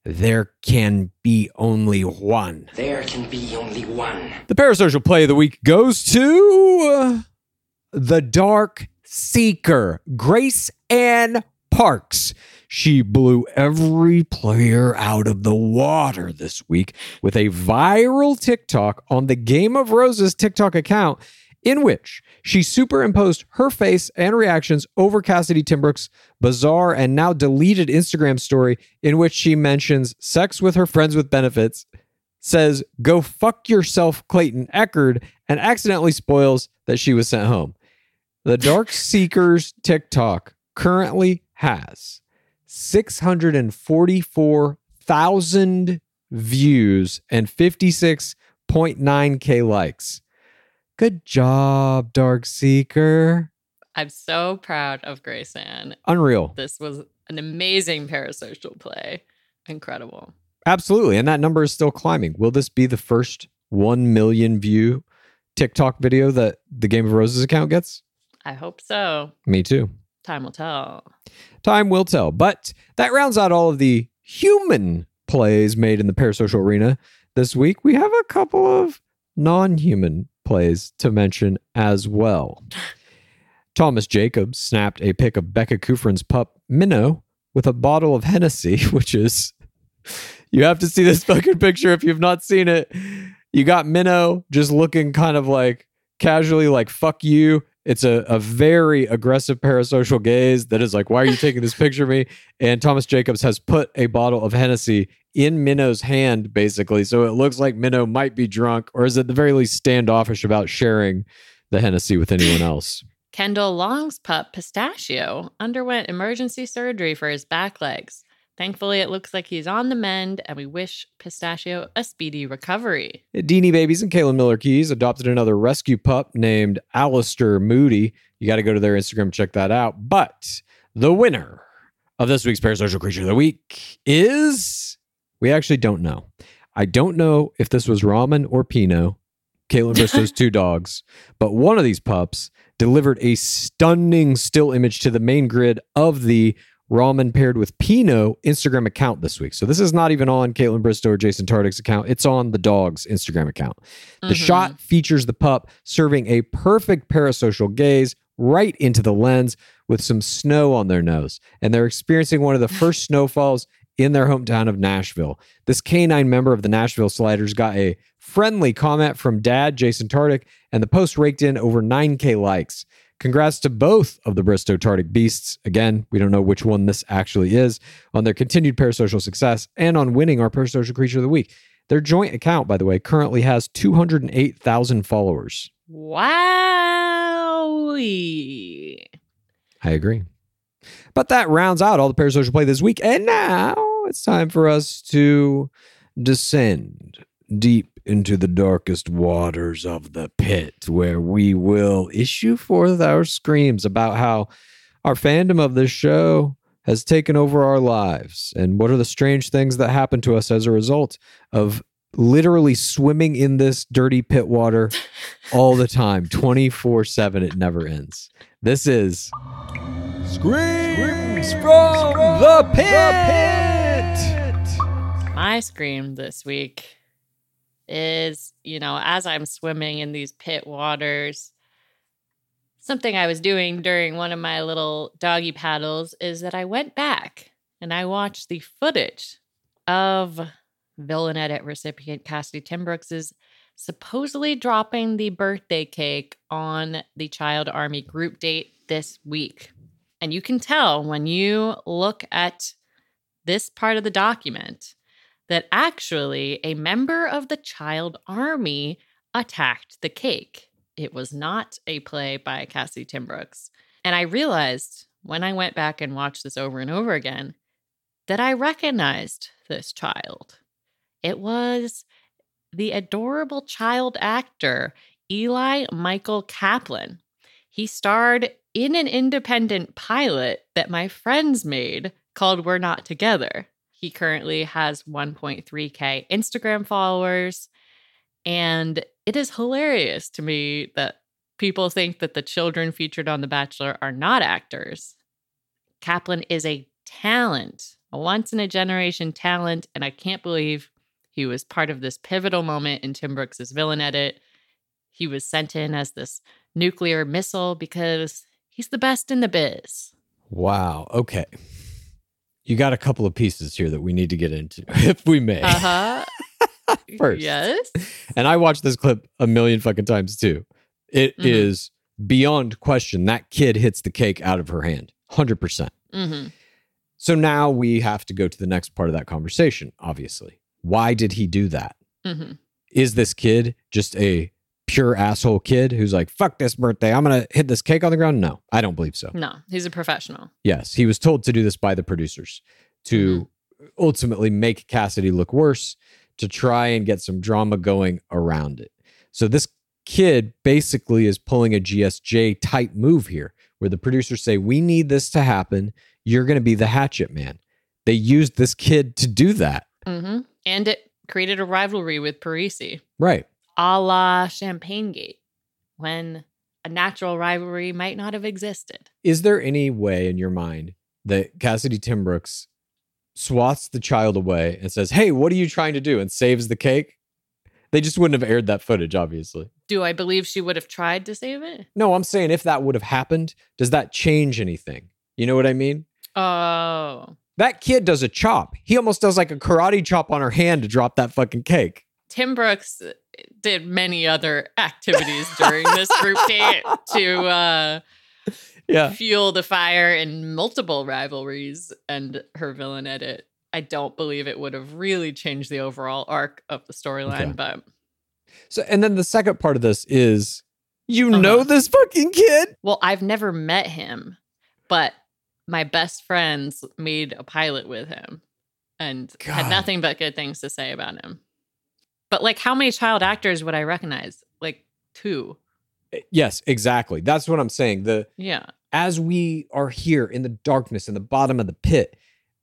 there can be only one. There can be only one. The parasocial play of the week goes to uh, the Dark Seeker, Grace Ann Parks. She blew every player out of the water this week with a viral TikTok on the Game of Roses TikTok account in which she superimposed her face and reactions over Cassidy Timbrook's bizarre and now deleted Instagram story in which she mentions sex with her friends with benefits, says, Go fuck yourself, Clayton Echard, and accidentally spoils that she was sent home. The Dark Seekers TikTok currently has 644,000 views and 56.9K likes. Good job, Dark Seeker. I'm so proud of Grayson. Unreal. This was an amazing parasocial play. Incredible. Absolutely. And that number is still climbing. Will this be the first 1 million view TikTok video that the Game of Roses account gets? I hope so. Me too. Time will tell. Time will tell. But that rounds out all of the human plays made in the parasocial arena this week. We have a couple of non human plays to mention as well. Thomas Jacobs snapped a pic of Becca Kufrin's pup, Minnow, with a bottle of Hennessy, which is, you have to see this fucking picture if you've not seen it. You got Minnow just looking kind of like casually like, fuck you. It's a, a very aggressive parasocial gaze that is like, why are you taking this picture of me? And Thomas Jacobs has put a bottle of Hennessy in Minnow's hand, basically. So it looks like Minnow might be drunk or is at the very least standoffish about sharing the Hennessy with anyone else. Kendall Long's pup, Pistachio, underwent emergency surgery for his back legs. Thankfully, it looks like he's on the mend, and we wish Pistachio a speedy recovery. Deanie Babies and Caelynn Miller-Keyes adopted another rescue pup named Alistair Moody. You got to go to their Instagram check that out. But the winner of this week's Parasocial Creature of the Week is we actually don't know. I don't know if this was Ramen or Pinot, Kaitlyn Bristowe's two dogs, but one of these pups delivered a stunning still image to the main grid of the Ramen paired with Pinot Instagram account this week. So this is not even on Kaitlyn Bristowe or Jason Tartick's account. It's on the dog's Instagram account. The Mhm. shot features the pup serving a perfect parasocial gaze right into the lens with some snow on their nose. And they're experiencing one of the first snowfalls in their hometown of Nashville. This canine member of the Nashville Sliders got a friendly comment from dad, Jason Tartick, and the post raked in over 9K likes. Congrats to both of the Bristowe Tartick beasts. Again, we don't know which one this actually is, on their continued parasocial success and on winning our parasocial creature of the week. Their joint account, by the way, currently has 208,000 followers. Wow. I agree. But that rounds out all the parasocial play this week. And now it's time for us to descend deep into the darkest waters of the pit, where we will issue forth our screams about how our fandom of this show has taken over our lives and what are the strange things that happen to us as a result of literally swimming in this dirty pit water all the time 24/7 it never ends this is screams from the pit. My scream this week is, you know, as I'm swimming in these pit waters, something I was doing during one of my little doggy paddles is that I went back and I watched the footage of Villain Edit recipient Cassidy Timbrooks's supposedly dropping the birthday cake on the Child Army group date this week. And you can tell when you look at this part of the document that actually a member of the Child Army attacked the cake. It was not a play by Cassie Timbrooks. And I realized when I went back and watched this over and over again that I recognized this child. It was the adorable child actor, Eli Michael Kaplan. He starred in an independent pilot that my friends made called We're Not Together. He currently has 1.3K Instagram followers. And it is hilarious to me that people think that the children featured on The Bachelor are not actors. Kaplan is a talent, a once in a generation talent. And I can't believe he was part of this pivotal moment in Timbrooks's villain edit. He was sent in as this nuclear missile because he's the best in the biz. wow okay you got a couple of pieces here that we need to get into if we may Uh huh. First. Yes. and I watched this clip a million fucking times too. It is Mhm. beyond question that kid hits the cake out of her hand, 100%. hmm So now we have to go to the next part of that conversation, obviously. Why did he do that? hmm Is this kid just a pure asshole kid who's like, fuck this birthday, I'm going to hit this cake on the ground? No, I don't believe so. No, he's a professional. Yes, he was told to do this by the producers to ultimately make Cassidy look worse, to try and get some drama going around it. So this kid basically is pulling a GSJ type move here, where the producers say, We need this to happen. You're going to be the hatchet man. They used this kid to do that. hmm And it created a rivalry with Parisi, Right. a la Champagne Gate, when a natural rivalry might not have existed. Is there any way in your mind that Cassidy Timbrooks swats the child away and says, Hey, what are you trying to do? and saves the cake? They just wouldn't have aired that footage, obviously. Do I believe she would have tried to save it? No, I'm saying if that would have happened, does that change anything? You know what I mean? Oh. That kid does a chop. He almost does like a karate chop on her hand to drop that fucking cake. Timbrooks did many other activities during this group date to uh, Yeah. fuel the fire in multiple rivalries and her villain edit. I don't believe it would have really changed the overall arc of the storyline, Okay. but So, and then the second part of this is you Uh-huh. know this fucking kid? well, I've never met him, but my best friends made a pilot with him and God. had nothing but good things to say about him. But like, how many child actors would I recognize? Like two. Yes, exactly. That's what I'm saying. The Yeah. as we are here in the darkness in the bottom of the pit,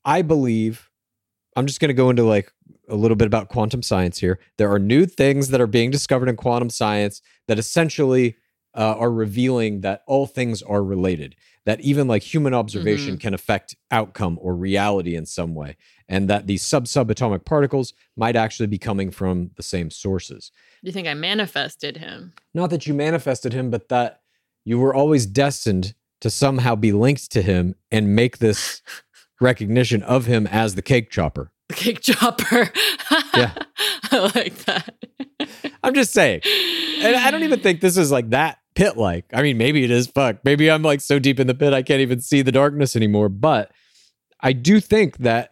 I believe I'm just going to go into like a little bit about quantum science here. There are new things that are being discovered in quantum science that essentially uh, are revealing that all things are related, that even like human observation mm-hmm. can affect outcome or reality in some way, and that these sub subatomic particles might actually be coming from the same sources. You think I manifested him? Not that you manifested him, but that you were always destined to somehow be linked to him and make this recognition of him as the cake chopper. The cake chopper. Yeah. I like that. I'm just saying. And I don't even think this is like that pit like. I mean, maybe it is. Fuck. Maybe I'm like so deep in the pit I can't even see the darkness anymore. But I do think that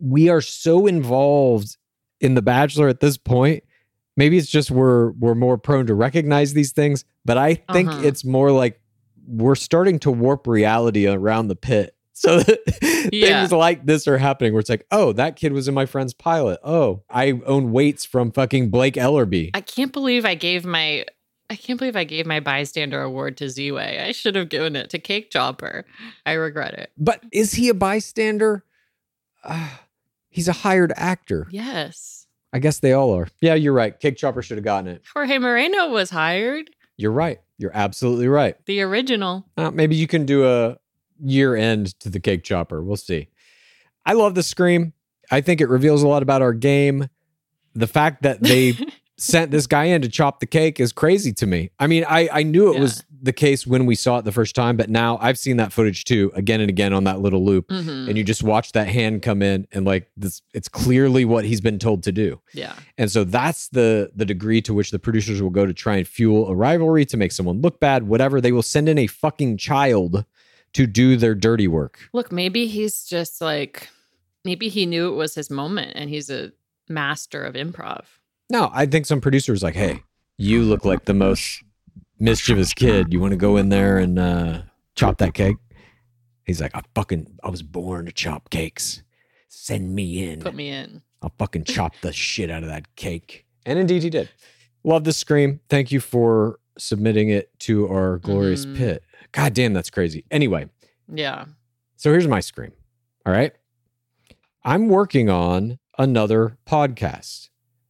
we are so involved in The Bachelor at this point. Maybe it's just we're we're more prone to recognize these things, but I think Uh-huh. it's more like we're starting to warp reality around the pit. So Yeah. things like this are happening where it's like, oh, that kid was in my friend's pilot. Oh, I own weights from fucking Blake Ellerby. I can't believe I gave my I can't believe I gave my bystander award to Z-Way. I should have given it to Cake Chopper. I regret it. But is he a bystander? Uh, he's a hired actor. Yes. I guess they all are. Yeah, you're right. Cake Chopper should have gotten it. Jorge Moreno was hired. You're right. You're absolutely right. The original. Uh, maybe you can do a year end to the Cake Chopper. We'll see. I love the scream. I think it reveals a lot about our game. The fact that they sent this guy in to chop the cake is crazy to me. I mean, I, I knew it Yeah. was the case when we saw it the first time, but now I've seen that footage too, again and again on that little loop. Mhm. And you just watch that hand come in and like this it's clearly what he's been told to do. Yeah. And so that's the the degree to which the producers will go to try and fuel a rivalry to make someone look bad, whatever. They will send in a fucking child to do their dirty work. Look, maybe he's just like maybe he knew it was his moment and he's a master of improv. No, I think some producer was like, "Hey, you look like the most mischievous kid. You want to go in there and uh, chop that cake?" He's like, "I fucking I was born to chop cakes. Send me in. Put me in. I'll fucking chop the shit out of that cake." And indeed, he did. Love the scream. Thank you for submitting it to our glorious Mhm. pit. God damn, that's crazy. Anyway, Yeah. so here's my scream. All right. I'm working on another podcast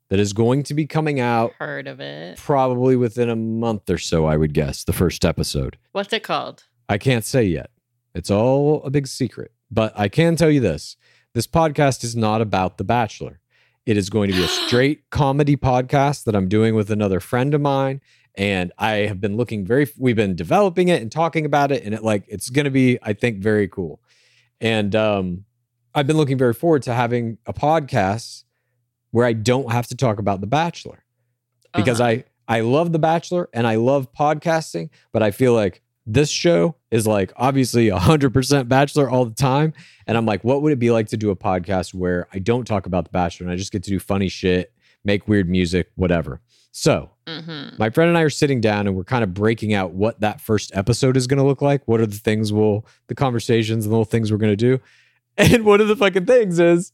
that is going to be coming out Heard of it. probably within a month or so, I would guess, the first episode. What's it called? I can't say yet. It's all a big secret. But I can tell you this this podcast is not about The Bachelor. It is going to be a straight comedy podcast that I'm doing with another friend of mine. And I have been looking very, we've been developing it and talking about it. And it like, it's going to be, I think, very cool. And um, I've been looking very forward to having a podcast where I don't have to talk about The Bachelor because Uh-huh. I I love The Bachelor and I love podcasting, but I feel like this show is like obviously 100% Bachelor all the time. And I'm like, what would it be like to do a podcast where I don't talk about The Bachelor and I just get to do funny shit, make weird music, whatever. So, Mm-hmm. my friend and I are sitting down and we're kind of breaking out what that first episode is going to look like. What are the things we'll, the conversations and the little things we're going to do. And one of the fucking things is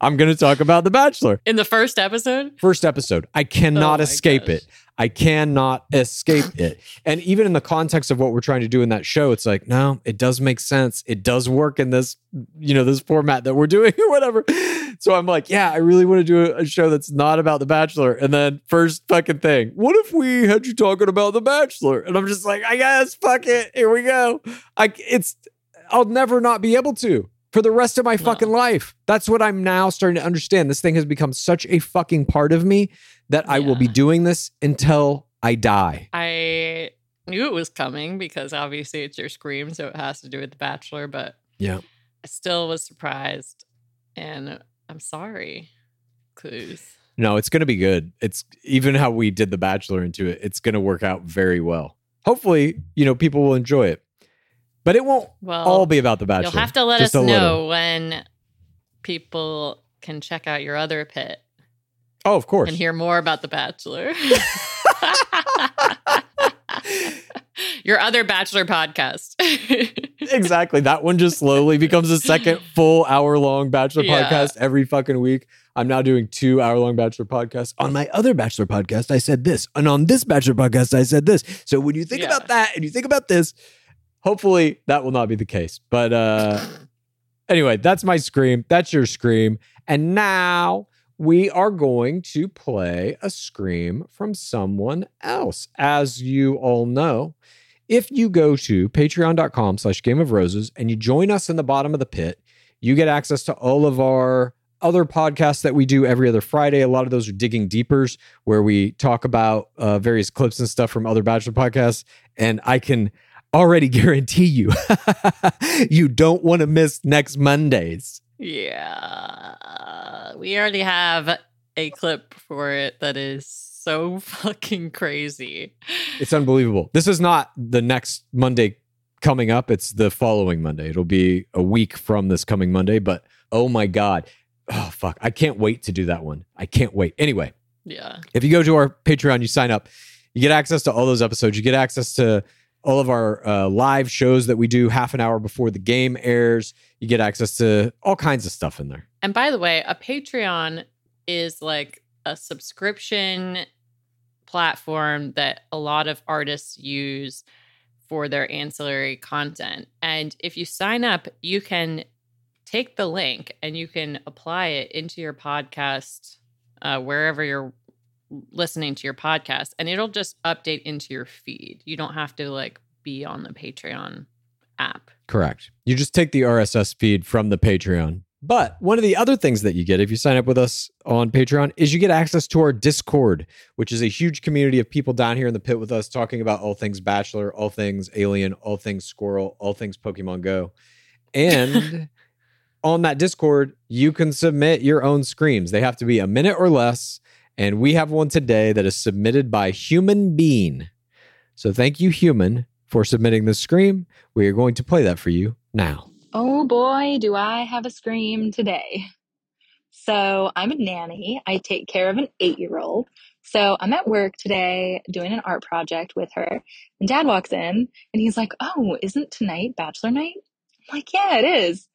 I'm going to talk about The Bachelor. In the first episode? First episode. I cannot Oh escape gosh. it. I cannot escape it. And even in the context of what we're trying to do in that show, it's like, no, it does make sense. It does work in this, you know, this format that we're doing or whatever. So I'm like, yeah, I really want to do a, a show that's not about The Bachelor. And then first fucking thing, what if we had you talking about The Bachelor? And I'm just like, I guess, fuck it. Here we go. I it's I'll never not be able to for the rest of my fucking life. That's what I'm now starting to understand. This thing has become such a fucking part of me that I will be doing this until I die. I knew it was coming because obviously it's your scream, so it has to do with The Bachelor, but Yeah. I still was surprised. And I'm sorry, Clues. No, it's going to be good. It's even how we did The Bachelor into it. It's going to work out very well. Hopefully, you know, people will enjoy it. But it won't Well, all be about The Bachelor. You'll have to let us know little. when people can check out your other pit Oh, of course. and hear more about The Bachelor. your other Bachelor podcast. exactly. That one just slowly becomes a second full hour long Bachelor Yeah. podcast every fucking week. I'm now doing two hour long Bachelor podcasts. On my other Bachelor podcast, I said this. And on this Bachelor podcast, I said this. So when you think Yeah. about that and you think about this, hopefully that will not be the case. But uh anyway, that's my scream. That's your scream. And now we are going to play a scream from someone else. As you all know, if you go to patreon.com slash game of roses and you join us in the bottom of the pit, you get access to all of our other podcasts that we do every other Friday. A lot of those are digging deepers where we talk about uh, various clips and stuff from other Bachelor podcasts. And I can already guarantee you, you don't want to miss next Mondays. yeah. We already have a clip for it that is so fucking crazy. It's unbelievable. This is not the next Monday coming up. It's the following Monday. It'll be a week from this coming Monday, but oh my God. Oh, fuck. I can't wait to do that one. I can't wait. Anyway, Yeah. If you go to our Patreon, you sign up, you get access to all those episodes. You get access to all of our uh, live shows that we do half an hour before the game airs. You get access to all kinds of stuff in there. And by the way, a Patreon is like a subscription platform that a lot of artists use for their ancillary content. And if you sign up, you can take the link and you can apply it into your podcast uh, wherever you're listening to your podcast, and it'll just update into your feed. You don't have to like be on the Patreon app. Correct. You just take the RSS feed from the Patreon. But one of the other things that you get if you sign up with us on Patreon is you get access to our Discord, which is a huge community of people down here in the pit with us talking about all things Bachelor, all things Alien, all things Squirrel, all things Pokemon Go. And on that Discord, you can submit your own screams. They have to be a minute or less. And we have one today that is submitted by Human Bean. So thank you, Human, for submitting the scream. We are going to play that for you now. Oh boy, do I have a scream today. So I'm a nanny. I take care of an eight year old. So I'm at work today doing an art project with her. And dad walks in and he's like, Oh, isn't tonight bachelor night? I'm like, Yeah, it is.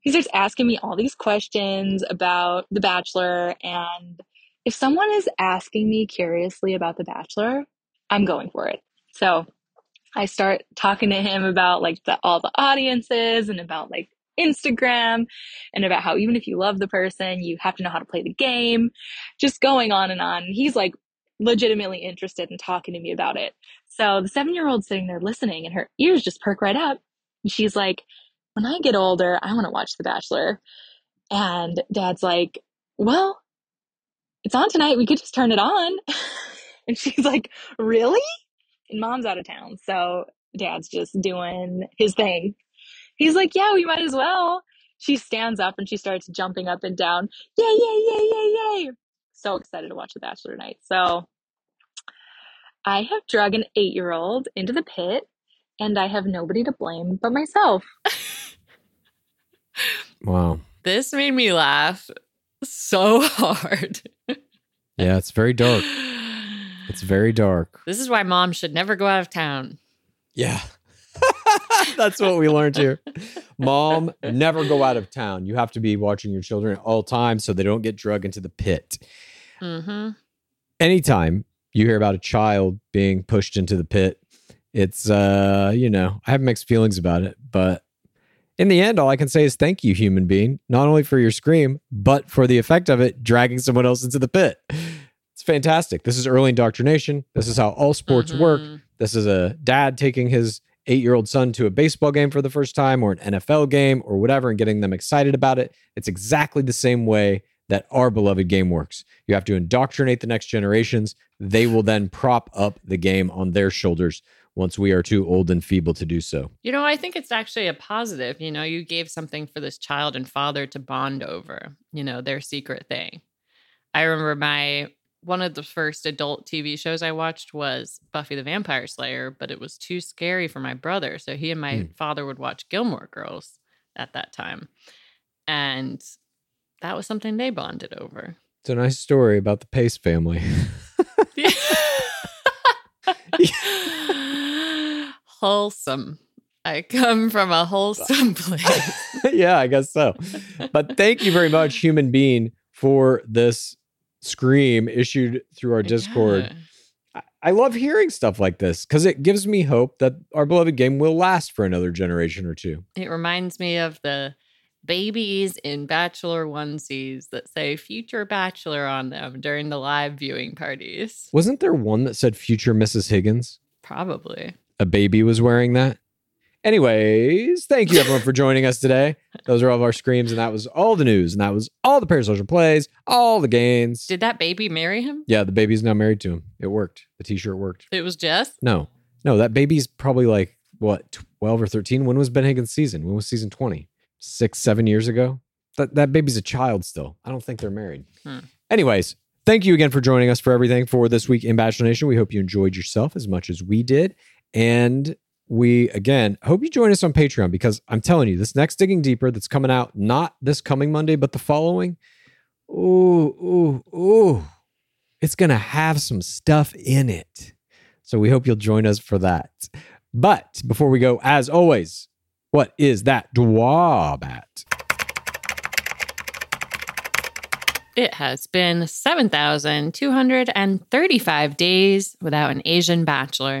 He starts asking me all these questions about The Bachelor. And if someone is asking me curiously about The Bachelor, I'm going for it. So I start talking to him about like the, all the audiences and about like Instagram and about how even if you love the person, you have to know how to play the game. Just going on and on. He's like legitimately interested in talking to me about it. So the seven year old sitting there listening and her ears just perk right up. And she's like, when I get older, I want to watch The Bachelor. And dad's like, well, it's on tonight. We could just turn it on. and she's like, really? and mom's out of town. So dad's just doing his thing. He's like, yeah, we might as well. She stands up and she starts jumping up and down. Yay, yay, yay, yay, yay. So excited to watch The Bachelor tonight. So I have drug an eight year old into the pit and I have nobody to blame but myself. Wow. This made me laugh so hard. Yeah, it's very dark. It's very dark. This is why mom should never go out of town. Yeah. That's what we learned here. Mom, never go out of town. You have to be watching your children at all times so they don't get drug into the pit. Mm-hmm. Anytime you hear about a child being pushed into the pit, it's uh, you know, I have mixed feelings about it, but in the end, all I can say is thank you, human being, not only for your scream, but for the effect of it dragging someone else into the pit. It's fantastic. This is early indoctrination. This is how all sports mm-hmm. work. This is a dad taking his eight year old son to a baseball game for the first time or an NFL game or whatever and getting them excited about it. It's exactly the same way that our beloved game works. You have to indoctrinate the next generations. They will then prop up the game on their shoulders once we are too old and feeble to do so. You know, I think it's actually a positive. You know, you gave something for this child and father to bond over, you know, their secret thing. I remember my one of the first adult TV shows I watched was Buffy the Vampire Slayer, but it was too scary for my brother. So he and my Hmm. father would watch Gilmore Girls at that time. And that was something they bonded over. It's a nice story about the Pace family. wholesome. I come from a wholesome place. yeah, I guess so. But thank you very much, human being, for this scream issued through our Discord. Yeah. I- I love hearing stuff like this because it gives me hope that our beloved game will last for another generation or two. It reminds me of the babies in bachelor onesies that say future bachelor on them during the live viewing parties. Wasn't there one that said future Mrs. Higgins? Probably. A baby was wearing that. Anyways, thank you everyone for joining us today. Those are all of our screams, and that was all the news, and that was all the parasocial plays, all the gains. Did that baby marry him? Yeah, the baby's now married to him. It worked. The t-shirt worked. It was Jess. No, no, that baby's probably like what, twelve or thirteen? When was Ben Higgins' season? When was season twenty? Six, seven years ago. That that baby's a child still. I don't think they're married. Hmm. Anyways, thank you again for joining us for everything for this week in Bachelor Nation. We hope you enjoyed yourself as much as we did, and we again hope you join us on Patreon because I'm telling you, this next digging deeper that's coming out not this coming Monday, but the following. Ooh, ooh, ooh. It's to have some stuff in it. So we hope you'll join us for that. But before we go, as always, what is that dwabat? It has been 7,235 days without an Asian bachelor.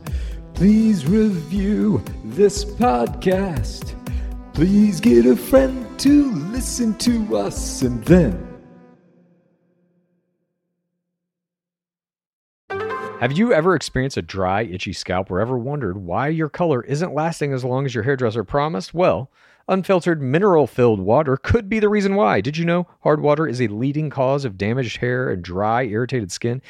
Please review this podcast. Please get a friend to listen to us and then Have you ever experienced a dry, itchy scalp or ever wondered why your color isn't lasting as long as your hairdresser promised? Well, unfiltered mineral filled water could be the reason why. Did you know hard water is a leading cause of damaged hair and dry, irritated skin?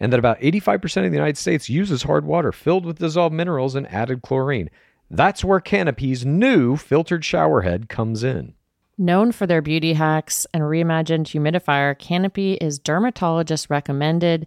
And that about 85% of the United States uses hard water filled with dissolved minerals and added chlorine. That's where Canopy's new filtered shower head comes in. Known for their beauty hacks and reimagined humidifier, Canopy is dermatologist recommended.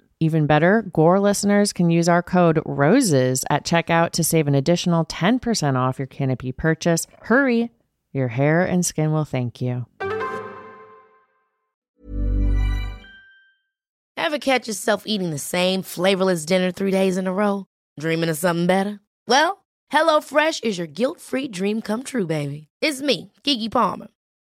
Even better, Gore listeners can use our code ROSES at checkout to save an additional 10% off your Canopy purchase. Hurry, your hair and skin will thank you. Ever catch yourself eating the same flavorless dinner three days in a row? Dreaming of something better? Well, HelloFresh is your guilt free dream come true, baby. It's me, Keke Palmer.